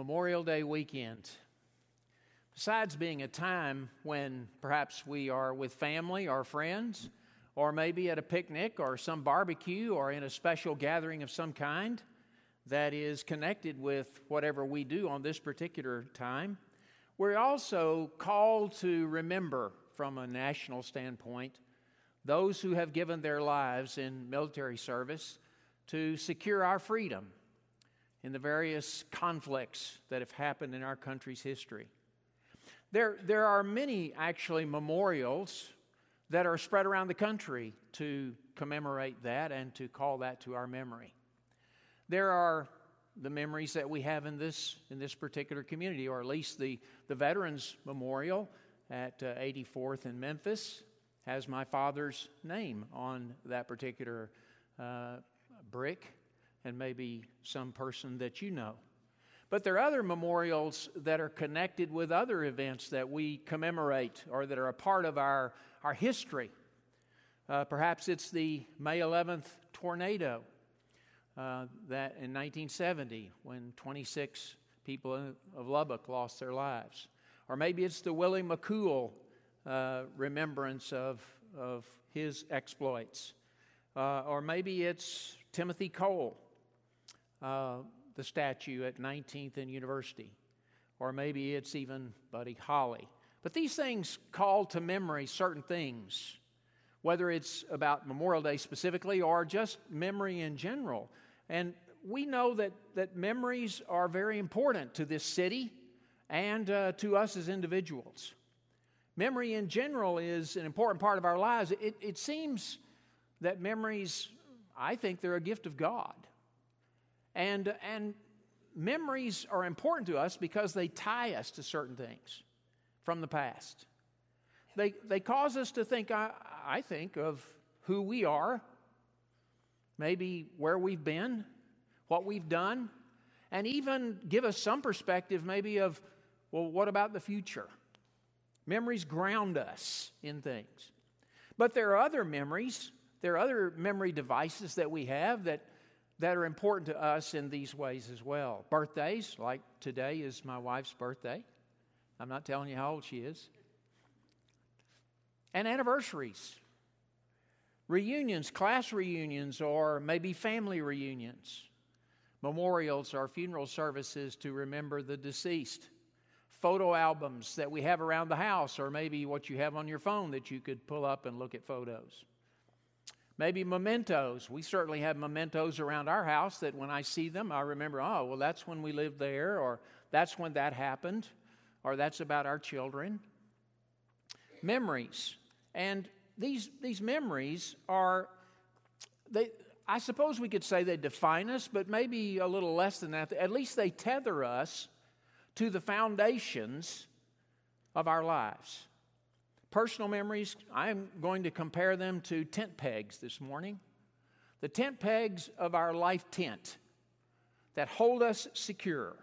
Memorial Day weekend. Besides being a time when perhaps we are with family or friends, or maybe at a picnic or some barbecue or in a special gathering of some kind that is connected with whatever we do on this particular time, we're also called to remember from a national standpoint those who have given their lives in military service to secure our freedom in the various conflicts that have happened in our country's history. There, there are many, actually, memorials that are spread around the country to commemorate that and to call that to our memory. There are the memories that we have in this, in this particular community, or at least the, the Veterans Memorial at uh, 84th in Memphis has my father's name on that particular uh, brick and maybe some person that you know. But there are other memorials that are connected with other events that we commemorate or that are a part of our, our history. Uh, perhaps it's the May 11th tornado uh, that in 1970 when 26 people of Lubbock lost their lives. Or maybe it's the Willie McCool uh, remembrance of, of his exploits. Uh, or maybe it's Timothy Cole uh, the statue at 19th and University. Or maybe it's even Buddy Holly. But these things call to memory certain things, whether it's about Memorial Day specifically or just memory in general. And we know that, that memories are very important to this city and uh, to us as individuals. Memory in general is an important part of our lives. It, it seems that memories, I think, they're a gift of God. And, and memories are important to us because they tie us to certain things from the past. They, they cause us to think, I, I think, of who we are, maybe where we've been, what we've done, and even give us some perspective, maybe, of, well, what about the future? Memories ground us in things. But there are other memories, there are other memory devices that we have that that are important to us in these ways as well. Birthdays, like today is my wife's birthday. I'm not telling you how old she is. And anniversaries, reunions, class reunions, or maybe family reunions, memorials or funeral services to remember the deceased, photo albums that we have around the house, or maybe what you have on your phone that you could pull up and look at photos. Maybe mementos. We certainly have mementos around our house that when I see them, I remember, oh, well, that's when we lived there, or that's when that happened, or that's about our children. Memories. And these, these memories are, they, I suppose we could say they define us, but maybe a little less than that. At least they tether us to the foundations of our lives. Personal memories, I'm going to compare them to tent pegs this morning. The tent pegs of our life tent that hold us secure.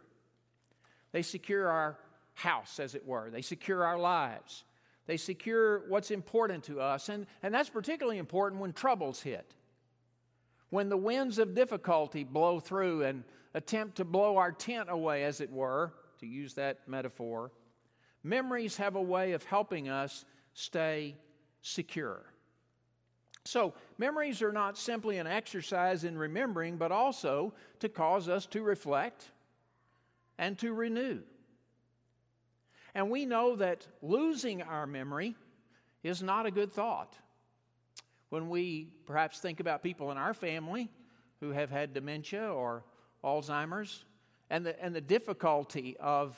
They secure our house, as it were, they secure our lives, they secure what's important to us. And, and that's particularly important when troubles hit. When the winds of difficulty blow through and attempt to blow our tent away, as it were, to use that metaphor, memories have a way of helping us stay secure. So, memories are not simply an exercise in remembering, but also to cause us to reflect and to renew. And we know that losing our memory is not a good thought. When we perhaps think about people in our family who have had dementia or Alzheimer's, and the, and the difficulty of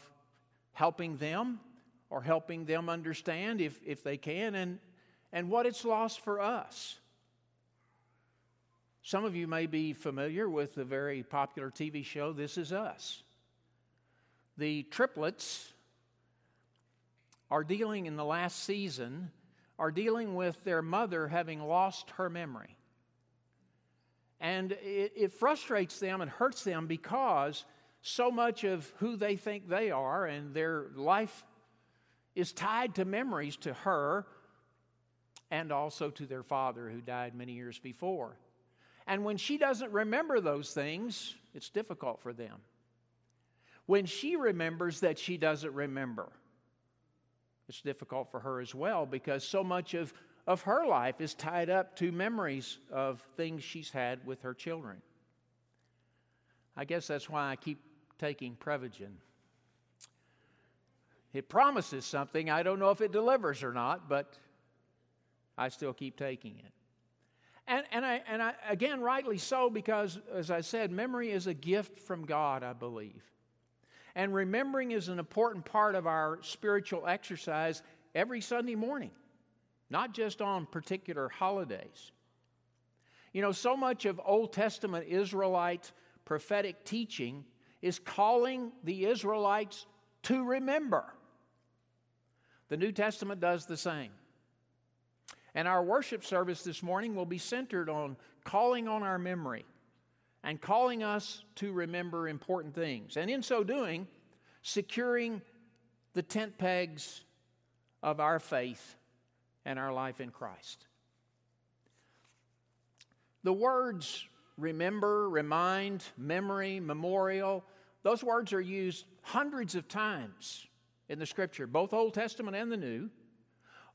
helping them or helping them understand if, if they can, and, and what it's lost for us. Some of you may be familiar with the very popular TV show This Is Us. The triplets are dealing in the last season are dealing with their mother having lost her memory. And it, it, frustrates them and hurts them because so much of who they think they are and their life is tied to memories to her and also to their father who died many years before. And when she doesn't remember those things, it's difficult for them. when she remembers that she doesn't remember. It's difficult for her as well because so much of, of her life is tied up to memories of things she's had with her children. I guess that's why I keep taking Prevagen. It promises something. I don't know if it delivers or not, but I still keep taking it. And, and, I, and I, again, rightly so, because as I said, memory is a gift from God, I believe. And remembering is an important part of our spiritual exercise every Sunday morning, not just on particular holidays. You know, so much of Old Testament Israelite prophetic teaching is calling the Israelites to remember. The New Testament does the same. And our worship service this morning will be centered on calling on our memory and calling us to remember important things. And in so doing, securing the tent pegs of our faith and our life in Christ. The words remember, remind, memory, memorial, those words are used hundreds of times in the scripture, both Old Testament and the New.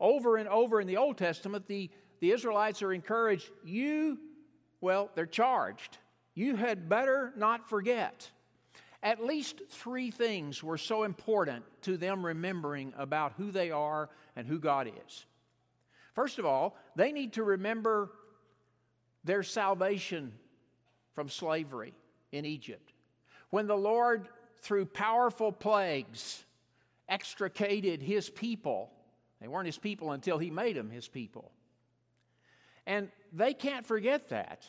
Over and over in the Old Testament, the, the Israelites are encouraged, you, well, they're charged. You had better not forget. At least three things were so important to them remembering about who they are and who God is. First of all, they need to remember their salvation from slavery in Egypt. When the Lord, through powerful plagues, extricated his people they weren't his people until he made them his people. And they can't forget that.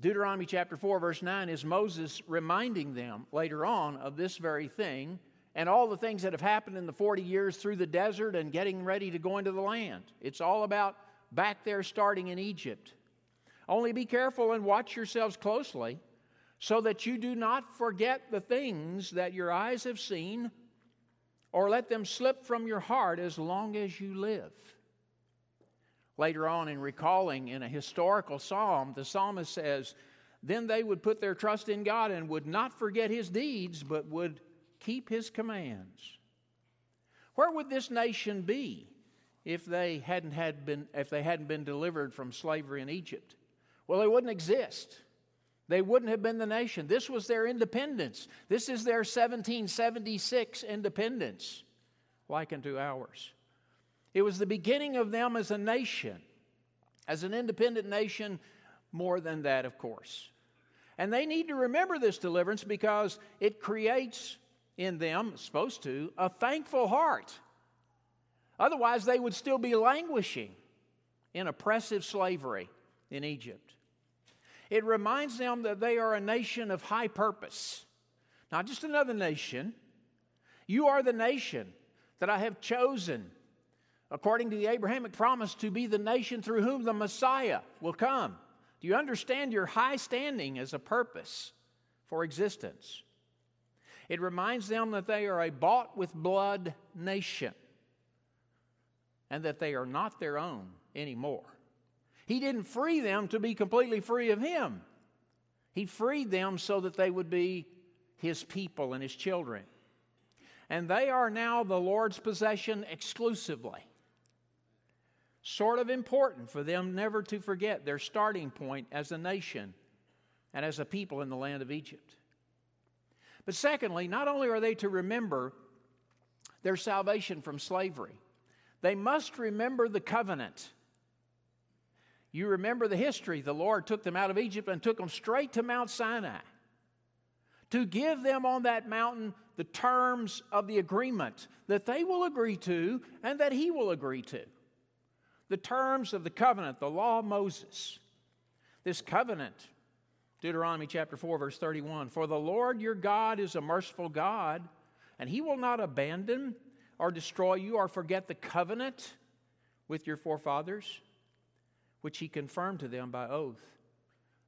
Deuteronomy chapter 4, verse 9 is Moses reminding them later on of this very thing and all the things that have happened in the 40 years through the desert and getting ready to go into the land. It's all about back there starting in Egypt. Only be careful and watch yourselves closely so that you do not forget the things that your eyes have seen or let them slip from your heart as long as you live. Later on, in recalling in a historical psalm, the psalmist says, Then they would put their trust in God and would not forget his deeds, but would keep his commands. Where would this nation be if they hadn't, had been, if they hadn't been delivered from slavery in Egypt? Well, they wouldn't exist. They wouldn't have been the nation. This was their independence. This is their 1776 independence, like unto ours. It was the beginning of them as a nation, as an independent nation, more than that, of course. And they need to remember this deliverance because it creates in them, supposed to, a thankful heart. Otherwise, they would still be languishing in oppressive slavery in Egypt. It reminds them that they are a nation of high purpose, not just another nation. You are the nation that I have chosen, according to the Abrahamic promise, to be the nation through whom the Messiah will come. Do you understand your high standing as a purpose for existence? It reminds them that they are a bought with blood nation and that they are not their own anymore. He didn't free them to be completely free of Him. He freed them so that they would be His people and His children. And they are now the Lord's possession exclusively. Sort of important for them never to forget their starting point as a nation and as a people in the land of Egypt. But secondly, not only are they to remember their salvation from slavery, they must remember the covenant you remember the history. The Lord took them out of Egypt and took them straight to Mount Sinai to give them on that mountain the terms of the agreement that they will agree to and that He will agree to. The terms of the covenant, the law of Moses. This covenant, Deuteronomy chapter 4, verse 31 For the Lord your God is a merciful God, and He will not abandon or destroy you or forget the covenant with your forefathers which he confirmed to them by oath.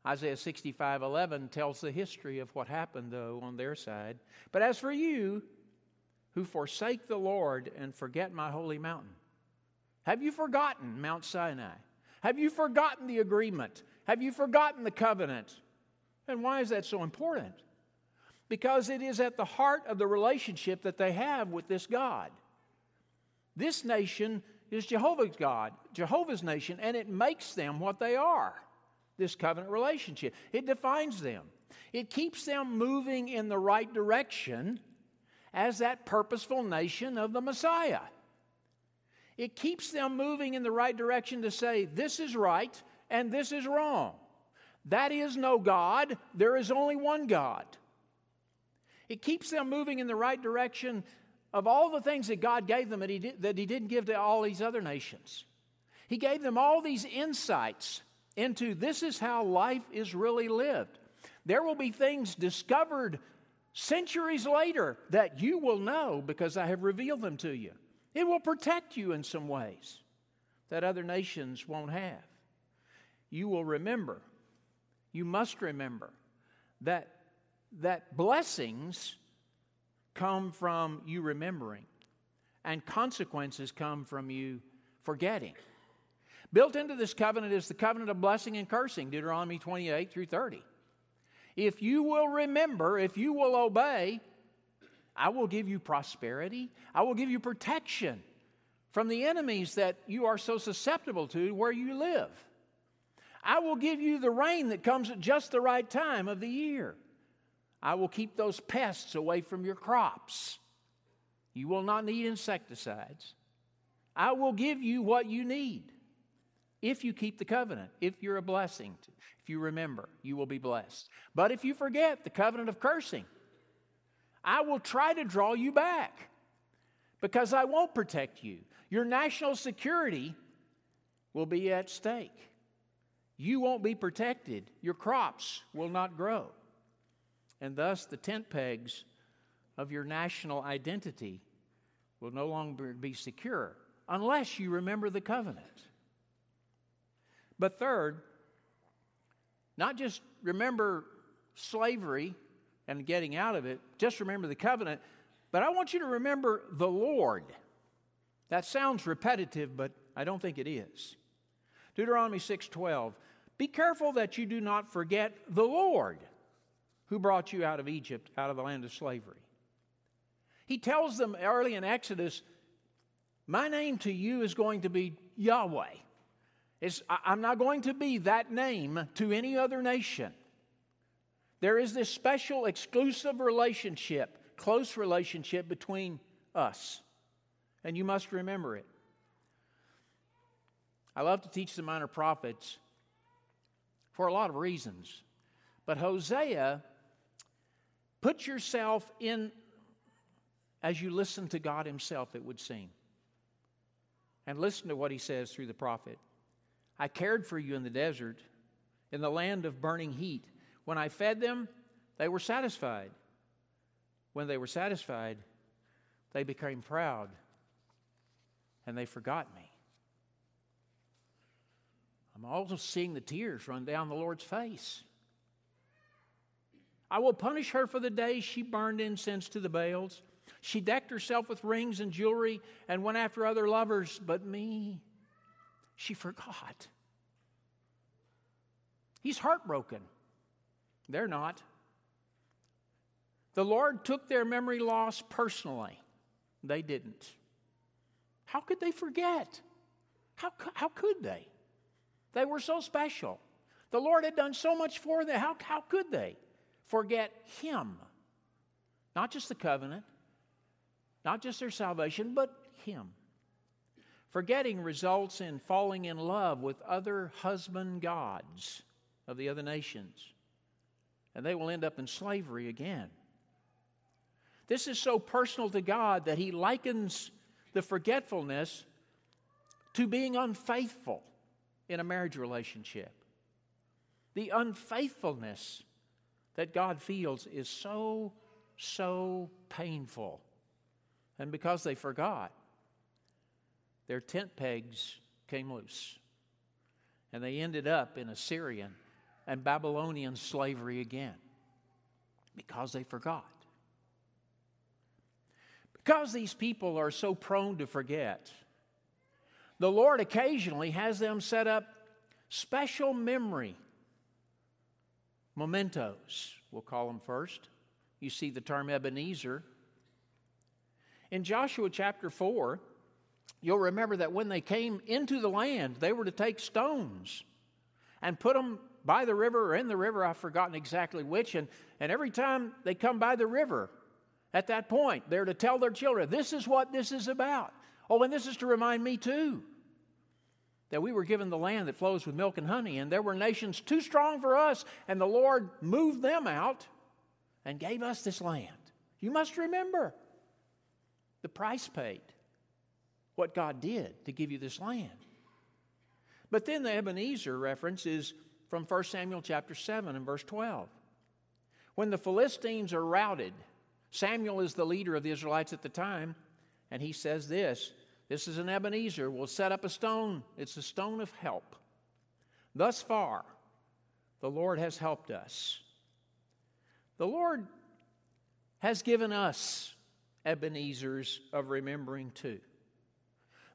Isaiah 65 11 tells the history of what happened, though, on their side. But as for you, who forsake the Lord and forget my holy mountain, have you forgotten Mount Sinai? Have you forgotten the agreement? Have you forgotten the covenant? And why is that so important? because it is at the heart of the relationship that they have with this God. This nation is Jehovah's God, Jehovah's nation, and it makes them what they are this covenant relationship. It defines them, it keeps them moving in the right direction as that purposeful nation of the Messiah. It keeps them moving in the right direction to say, this is right and this is wrong. That is no God, there is only one God. It keeps them moving in the right direction of all the things that God gave them that he, did, that he didn't give to all these other nations. He gave them all these insights into this is how life is really lived. There will be things discovered centuries later that you will know because I have revealed them to you. It will protect you in some ways that other nations won't have. You will remember, you must remember that, that blessings come from you remembering, and consequences come from you forgetting. Built into this covenant is the covenant of blessing and cursing, Deuteronomy 28 through 30. If you will remember, if you will obey, I will give you prosperity, I will give you protection from the enemies that you are so susceptible to where you live. I will give you the rain that comes at just the right time of the year. I will keep those pests away from your crops. You will not need insecticides. I will give you what you need if you keep the covenant, if you're a blessing, if you remember, you will be blessed. But if you forget the covenant of cursing, I will try to draw you back because I won't protect you. Your national security will be at stake. You won't be protected. Your crops will not grow and thus the tent pegs of your national identity will no longer be secure unless you remember the covenant. But third, not just remember slavery and getting out of it, just remember the covenant, but I want you to remember the Lord. That sounds repetitive, but I don't think it is. Deuteronomy 6:12 Be careful that you do not forget the Lord who brought you out of Egypt, out of the land of slavery. He tells them early in Exodus, My name to you is going to be Yahweh. It's, I'm not going to be that name to any other nation. There is this special, exclusive relationship, close relationship between us. And you must remember it. I love to teach the minor prophets for a lot of reasons. But Hosea Put yourself in as you listen to God Himself, it would seem. And listen to what He says through the prophet I cared for you in the desert, in the land of burning heat. When I fed them, they were satisfied. When they were satisfied, they became proud and they forgot me. I'm also seeing the tears run down the Lord's face. I will punish her for the day she burned incense to the Baals. She decked herself with rings and jewelry and went after other lovers, but me, she forgot. He's heartbroken. They're not. The Lord took their memory loss personally. They didn't. How could they forget? How, how could they? They were so special. The Lord had done so much for them. How, how could they? Forget Him. Not just the covenant, not just their salvation, but Him. Forgetting results in falling in love with other husband gods of the other nations, and they will end up in slavery again. This is so personal to God that He likens the forgetfulness to being unfaithful in a marriage relationship. The unfaithfulness that God feels is so, so painful. And because they forgot, their tent pegs came loose. And they ended up in Assyrian and Babylonian slavery again because they forgot. Because these people are so prone to forget, the Lord occasionally has them set up special memory mementos, we'll call them first, you see the term Ebenezer. In Joshua chapter 4, you'll remember that when they came into the land, they were to take stones and put them by the river or in the river. I've forgotten exactly which. And, and every time they come by the river, at that point, they're to tell their children, this is what this is about. Oh, and this is to remind me too that we were given the land that flows with milk and honey, and there were nations too strong for us, and the Lord moved them out and gave us this land. You must remember the price paid, what God did to give you this land. But then the Ebenezer reference is from 1 Samuel chapter 7 and verse 12. When the Philistines are routed, Samuel is the leader of the Israelites at the time, and he says this this is an Ebenezer. We'll set up a stone. It's a stone of help. Thus far, the Lord has helped us. The Lord has given us Ebenezers of remembering too.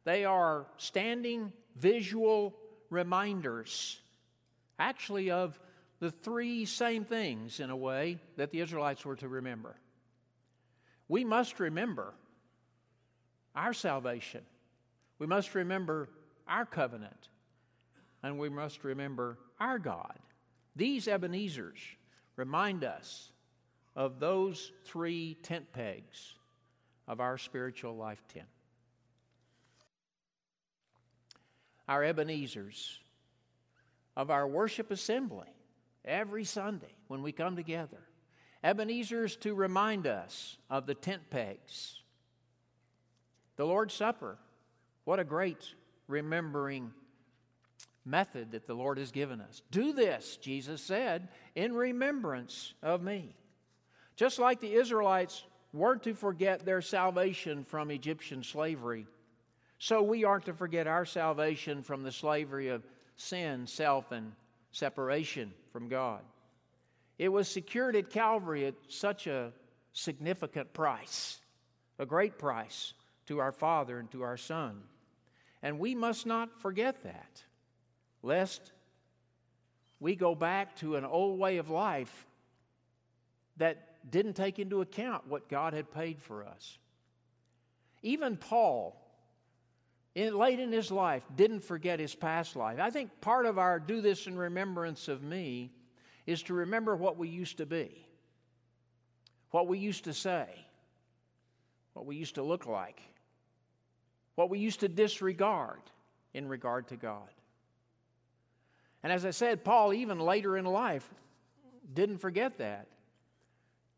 They are standing visual reminders, actually, of the three same things in a way that the Israelites were to remember. We must remember our salvation. We must remember our covenant, and we must remember our God. These Ebenezers remind us of those three tent pegs of our spiritual life tent. Our Ebenezers of our worship assembly every Sunday when we come together. Ebenezer's to remind us of the tent pegs the Lord's Supper, what a great remembering method that the Lord has given us. Do this, Jesus said, in remembrance of me. Just like the Israelites weren't to forget their salvation from Egyptian slavery, so we aren't to forget our salvation from the slavery of sin, self, and separation from God. It was secured at Calvary at such a significant price, a great price to our Father and to our Son. And we must not forget that, lest we go back to an old way of life that didn't take into account what God had paid for us. Even Paul, in, late in his life, didn't forget his past life. I think part of our do this in remembrance of me is to remember what we used to be, what we used to say, what we used to look like what we used to disregard in regard to God. And as I said, Paul, even later in life, didn't forget that.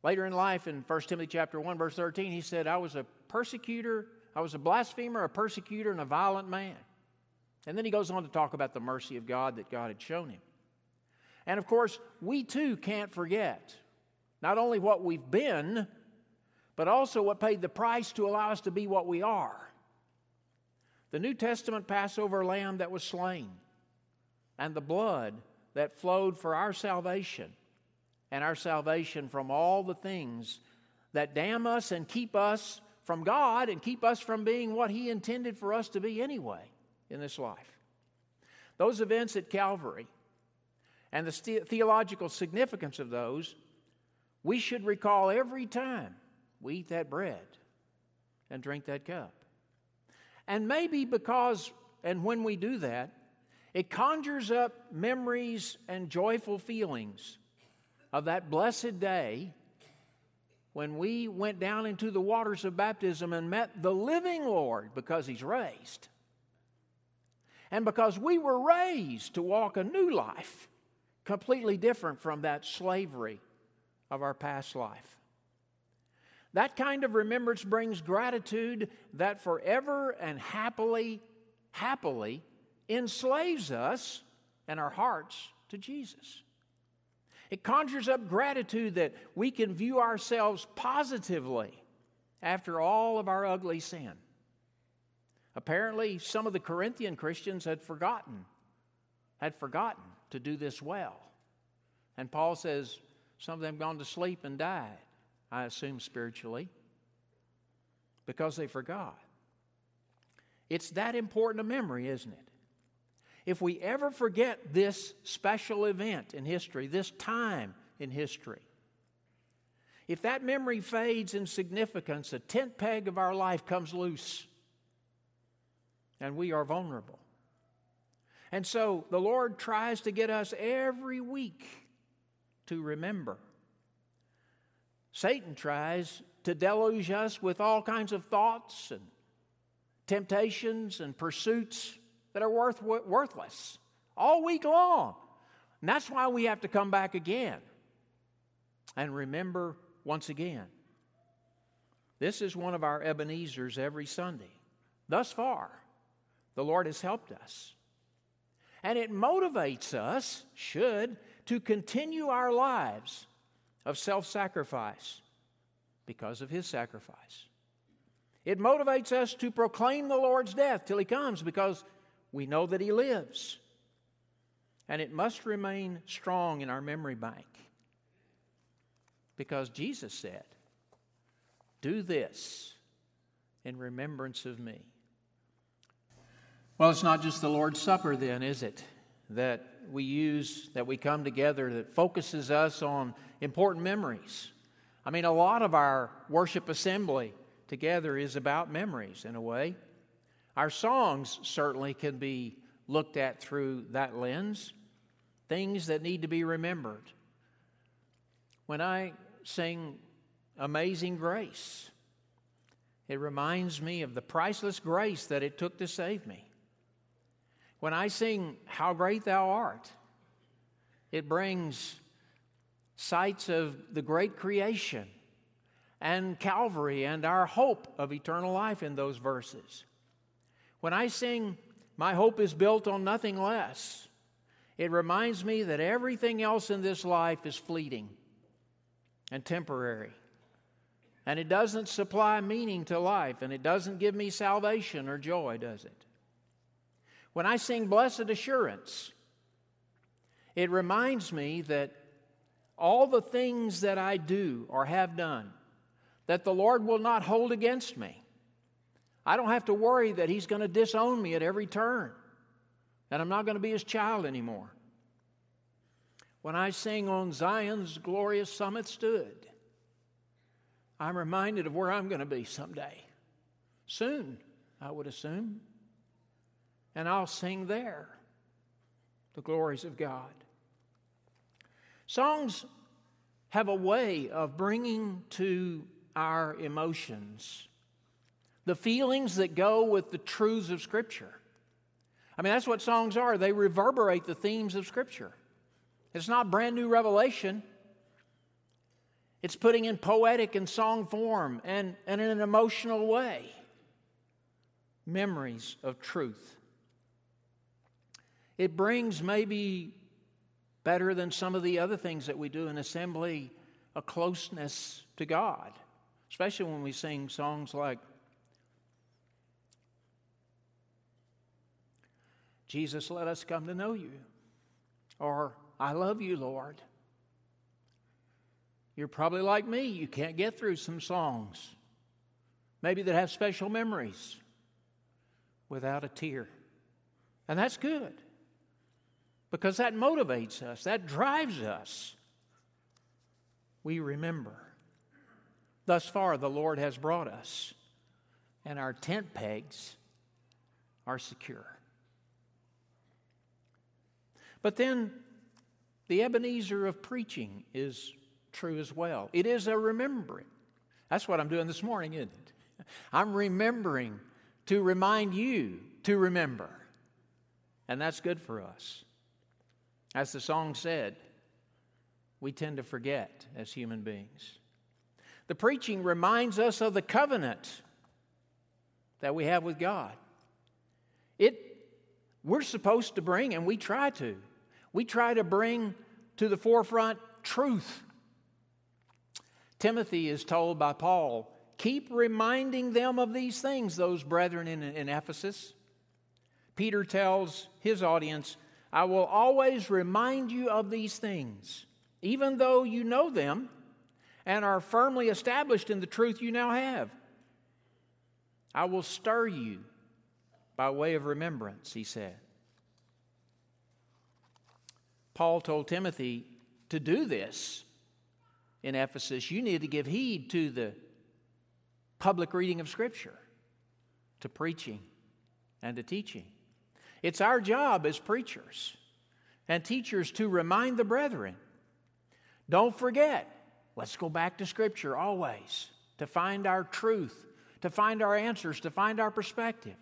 Later in life, in 1 Timothy chapter 1, verse 13, he said, I was a persecutor, I was a blasphemer, a persecutor, and a violent man. And then he goes on to talk about the mercy of God that God had shown him. And of course, we too can't forget not only what we've been, but also what paid the price to allow us to be what we are the New Testament Passover lamb that was slain, and the blood that flowed for our salvation, and our salvation from all the things that damn us and keep us from God and keep us from being what He intended for us to be anyway in this life. Those events at Calvary and the theological significance of those, we should recall every time we eat that bread and drink that cup. And maybe because, and when we do that, it conjures up memories and joyful feelings of that blessed day when we went down into the waters of baptism and met the living Lord because He's raised. And because we were raised to walk a new life, completely different from that slavery of our past life. That kind of remembrance brings gratitude that forever and happily, happily enslaves us and our hearts to Jesus. It conjures up gratitude that we can view ourselves positively after all of our ugly sin. Apparently, some of the Corinthian Christians had forgotten, had forgotten to do this well. And Paul says some of them gone to sleep and died. I assume spiritually, because they forgot. It's that important a memory, isn't it? If we ever forget this special event in history, this time in history, if that memory fades in significance, a tent peg of our life comes loose and we are vulnerable. And so the Lord tries to get us every week to remember. Satan tries to deluge us with all kinds of thoughts and temptations and pursuits that are worth, worthless all week long. And that's why we have to come back again and remember once again. This is one of our Ebenezer's every Sunday. Thus far, the Lord has helped us. And it motivates us, should, to continue our lives of self sacrifice because of His sacrifice. It motivates us to proclaim the Lord's death till He comes because we know that He lives. And it must remain strong in our memory bank because Jesus said, Do this in remembrance of me. Well, it's not just the Lord's Supper, then, is it? That we use, that we come together, that focuses us on important memories. I mean, a lot of our worship assembly together is about memories in a way. Our songs certainly can be looked at through that lens, things that need to be remembered. When I sing Amazing Grace. It reminds me of the priceless grace that it took to save me. When I sing How Great Thou Art, it brings sights of the great creation and Calvary and our hope of eternal life in those verses. When I sing My Hope is Built on Nothing Less, it reminds me that everything else in this life is fleeting and temporary. And it doesn't supply meaning to life, and it doesn't give me salvation or joy, does it? When I sing Blessed Assurance, it reminds me that all the things that I do or have done, that the Lord will not hold against me. I don't have to worry that He's going to disown me at every turn, that I'm not going to be His child anymore. When I sing on Zion's glorious summit stood, I'm reminded of where I'm going to be someday. Soon, I would assume. And I'll sing there the glories of God. Songs have a way of bringing to our emotions the feelings that go with the truths of Scripture. I mean, that's what songs are. They reverberate the themes of Scripture. It's not brand new revelation. It's putting in poetic and song form and, and in an emotional way memories of truth. It brings maybe better than some of the other things that we do in assembly a closeness to God, especially when we sing songs like Jesus, let us come to know you, or I love you, Lord. You're probably like me. You can't get through some songs, maybe that have special memories, without a tear. And that's good because that motivates us, that drives us. We remember. Thus far, the Lord has brought us, and our tent pegs are secure. But then the Ebenezer of preaching is true as well. It is a remembering. That's what I'm doing this morning, isn't it? I'm remembering to remind you to remember. And that's good for us. As the song said, we tend to forget as human beings. The preaching reminds us of the covenant that we have with God. It we're supposed to bring and we try to we try to bring to the forefront truth. Timothy is told by Paul, keep reminding them of these things, those brethren in, in Ephesus. Peter tells his audience, I will always remind you of these things, even though you know them and are firmly established in the truth you now have. I will stir you by way of remembrance, he said. Paul told Timothy to do this in Ephesus, you need to give heed to the public reading of Scripture, to preaching, and to teaching. It's our job as preachers and teachers to remind the brethren don't forget, let's go back to Scripture always to find our truth, to find our answers, to find our perspective.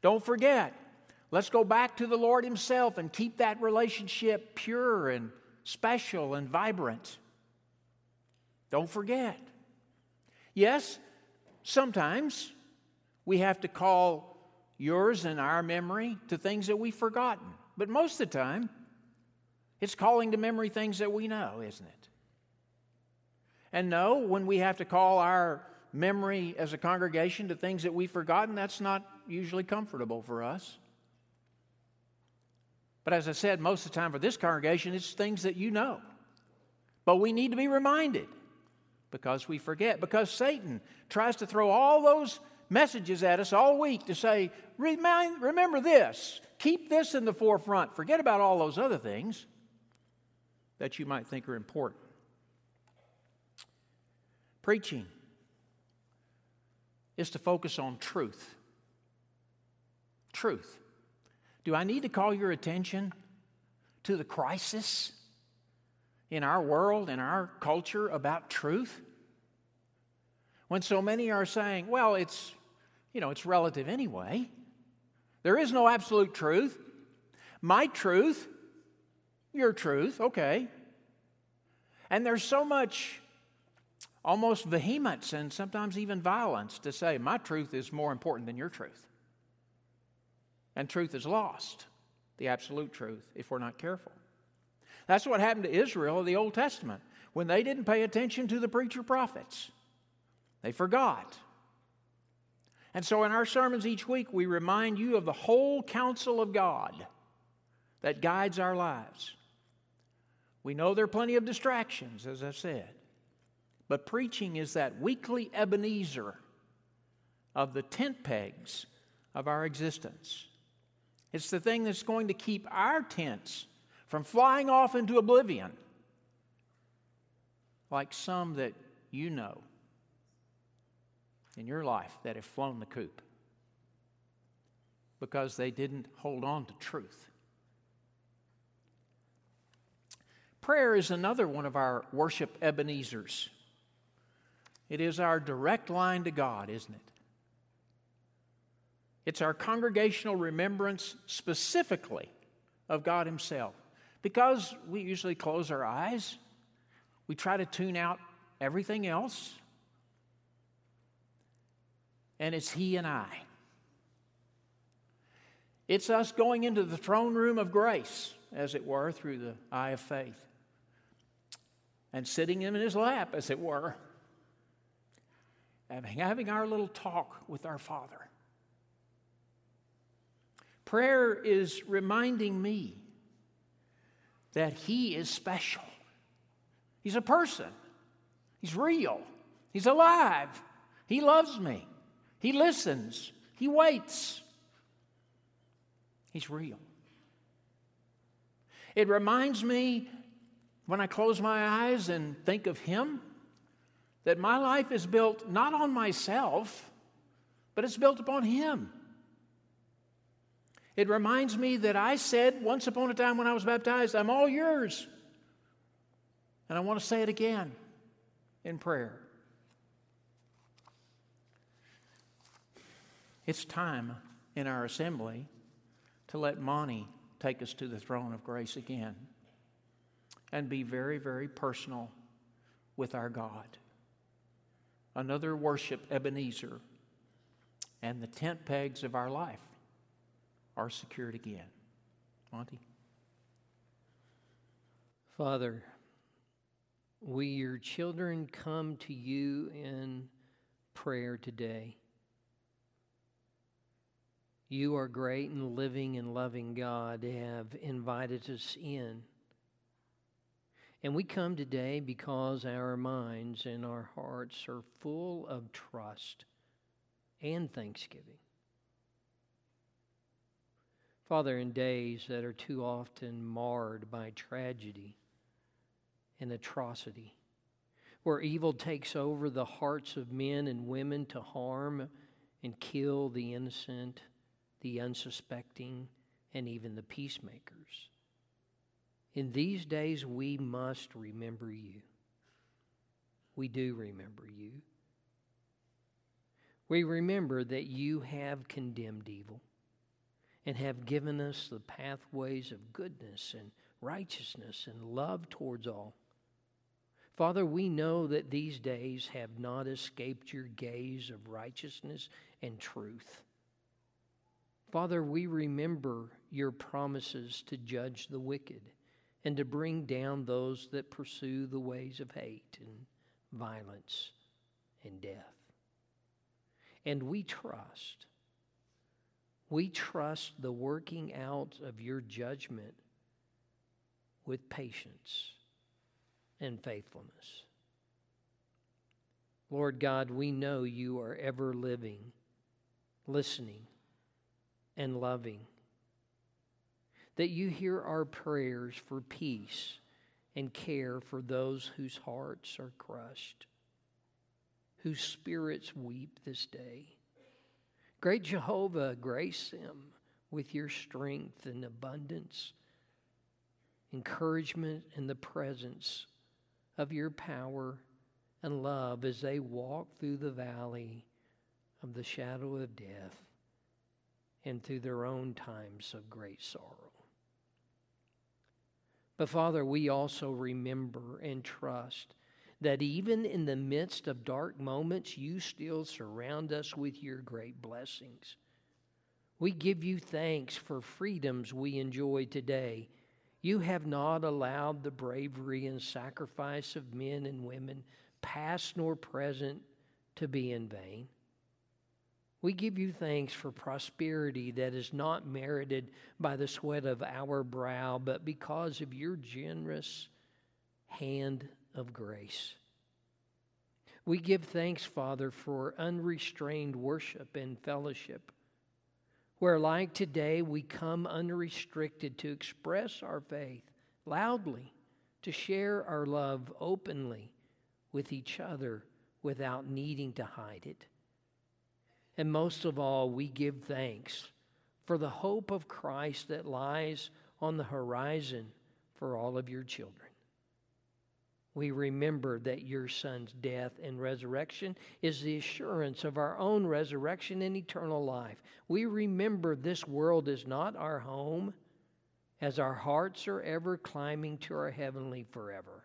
Don't forget, let's go back to the Lord Himself and keep that relationship pure and special and vibrant. Don't forget. Yes, sometimes we have to call yours and our memory to things that we've forgotten. But most of the time, it's calling to memory things that we know, isn't it? And no, when we have to call our memory as a congregation to things that we've forgotten, that's not usually comfortable for us. But as I said, most of the time for this congregation, it's things that you know. But we need to be reminded because we forget. Because Satan tries to throw all those messages at us all week to say, remember this, keep this in the forefront, forget about all those other things that you might think are important. Preaching is to focus on truth. Truth. Do I need to call your attention to the crisis in our world, in our culture about truth? When so many are saying, well, it's, you know, it's relative anyway. There is no absolute truth. My truth your truth, okay. And there's so much almost vehemence and sometimes even violence to say, my truth is more important than your truth. And truth is lost, the absolute truth, if we're not careful. That's what happened to Israel in the Old Testament when they didn't pay attention to the preacher prophets. They forgot. And so in our sermons each week, we remind you of the whole counsel of God that guides our lives. We know there are plenty of distractions, as I said. But preaching is that weekly Ebenezer of the tent pegs of our existence. It's the thing that's going to keep our tents from flying off into oblivion, like some that you know in your life that have flown the coop because they didn't hold on to truth. Prayer is another one of our worship Ebenezers. It is our direct line to God, isn't it? It's our congregational remembrance specifically of God Himself. Because we usually close our eyes, we try to tune out everything else, and it's He and I. It's us going into the throne room of grace, as it were, through the eye of faith and sitting him in his lap, as it were, and having our little talk with our Father. Prayer is reminding me that He is special. He's a person, He's real, He's alive, He loves me, He listens, He waits. He's real. It reminds me when I close my eyes and think of Him, that my life is built not on myself, but it's built upon Him. It reminds me that I said once upon a time when I was baptized, I'm all yours. And I want to say it again in prayer. It's time in our assembly to let Monty take us to the throne of grace again and be very, very personal with our God. Another worship Ebenezer, and the tent pegs of our life are secured again. Monty? Father, we, your children, come to you in prayer today. You are great and living and loving God, have invited us in. And we come today because our minds and our hearts are full of trust and thanksgiving. Father, in days that are too often marred by tragedy and atrocity, where evil takes over the hearts of men and women to harm and kill the innocent, the unsuspecting, and even the peacemakers. In these days, we must remember you. We do remember you. We remember that you have condemned evil and have given us the pathways of goodness and righteousness and love towards all. Father, we know that these days have not escaped your gaze of righteousness and truth. Father, we remember your promises to judge the wicked and to bring down those that pursue the ways of hate and violence and death. And we trust, we trust the working out of your judgment with patience and faithfulness. Lord God, we know you are ever living, listening, and loving. That you hear our prayers for peace and care for those whose hearts are crushed, whose spirits weep this day. Great Jehovah, grace them with your strength and abundance, encouragement, and the presence of your power and love as they walk through the valley of the shadow of death and through their own times of great sorrow. But Father, we also remember and trust that even in the midst of dark moments, you still surround us with your great blessings. We give you thanks for freedoms we enjoy today. You have not allowed the bravery and sacrifice of men and women, past nor present, to be in vain. We give you thanks for prosperity that is not merited by the sweat of our brow, but because of your generous hand of grace. We give thanks, Father, for unrestrained worship and fellowship, where, like today, we come unrestricted to express our faith loudly, to share our love openly with each other without needing to hide it. And most of all, we give thanks for the hope of Christ that lies on the horizon for all of your children. We remember that your Son's death and resurrection is the assurance of our own resurrection and eternal life. We remember this world is not our home, as our hearts are ever climbing to our heavenly forever,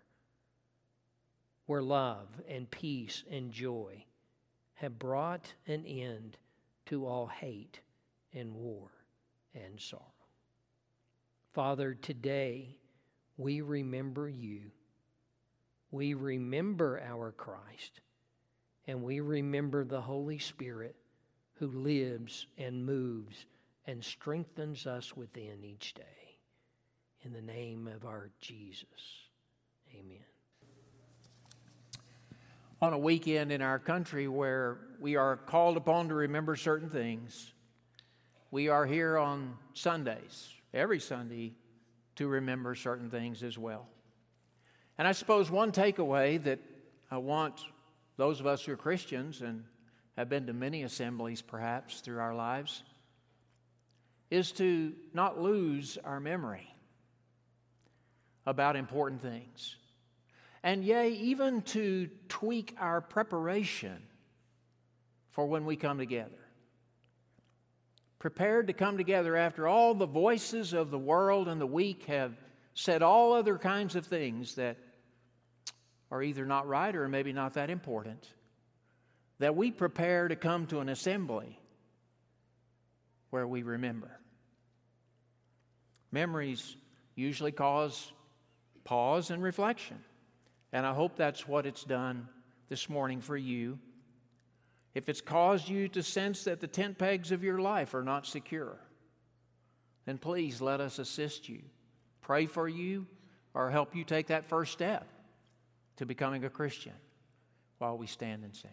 where love and peace and joy have brought an end to all hate and war and sorrow. Father, today we remember you. We remember our Christ, and we remember the Holy Spirit who lives and moves and strengthens us within each day. In the name of our Jesus, amen on a weekend in our country where we are called upon to remember certain things. We are here on Sundays, every Sunday, to remember certain things as well. And I suppose one takeaway that I want those of us who are Christians and have been to many assemblies perhaps through our lives is to not lose our memory about important things and yea, even to tweak our preparation for when we come together. Prepared to come together after all the voices of the world and the week have said all other kinds of things that are either not right or maybe not that important. That we prepare to come to an assembly where we remember. Memories usually cause pause and reflection. And I hope that's what it's done this morning for you. If it's caused you to sense that the tent pegs of your life are not secure, then please let us assist you, pray for you, or help you take that first step to becoming a Christian while we stand and sing.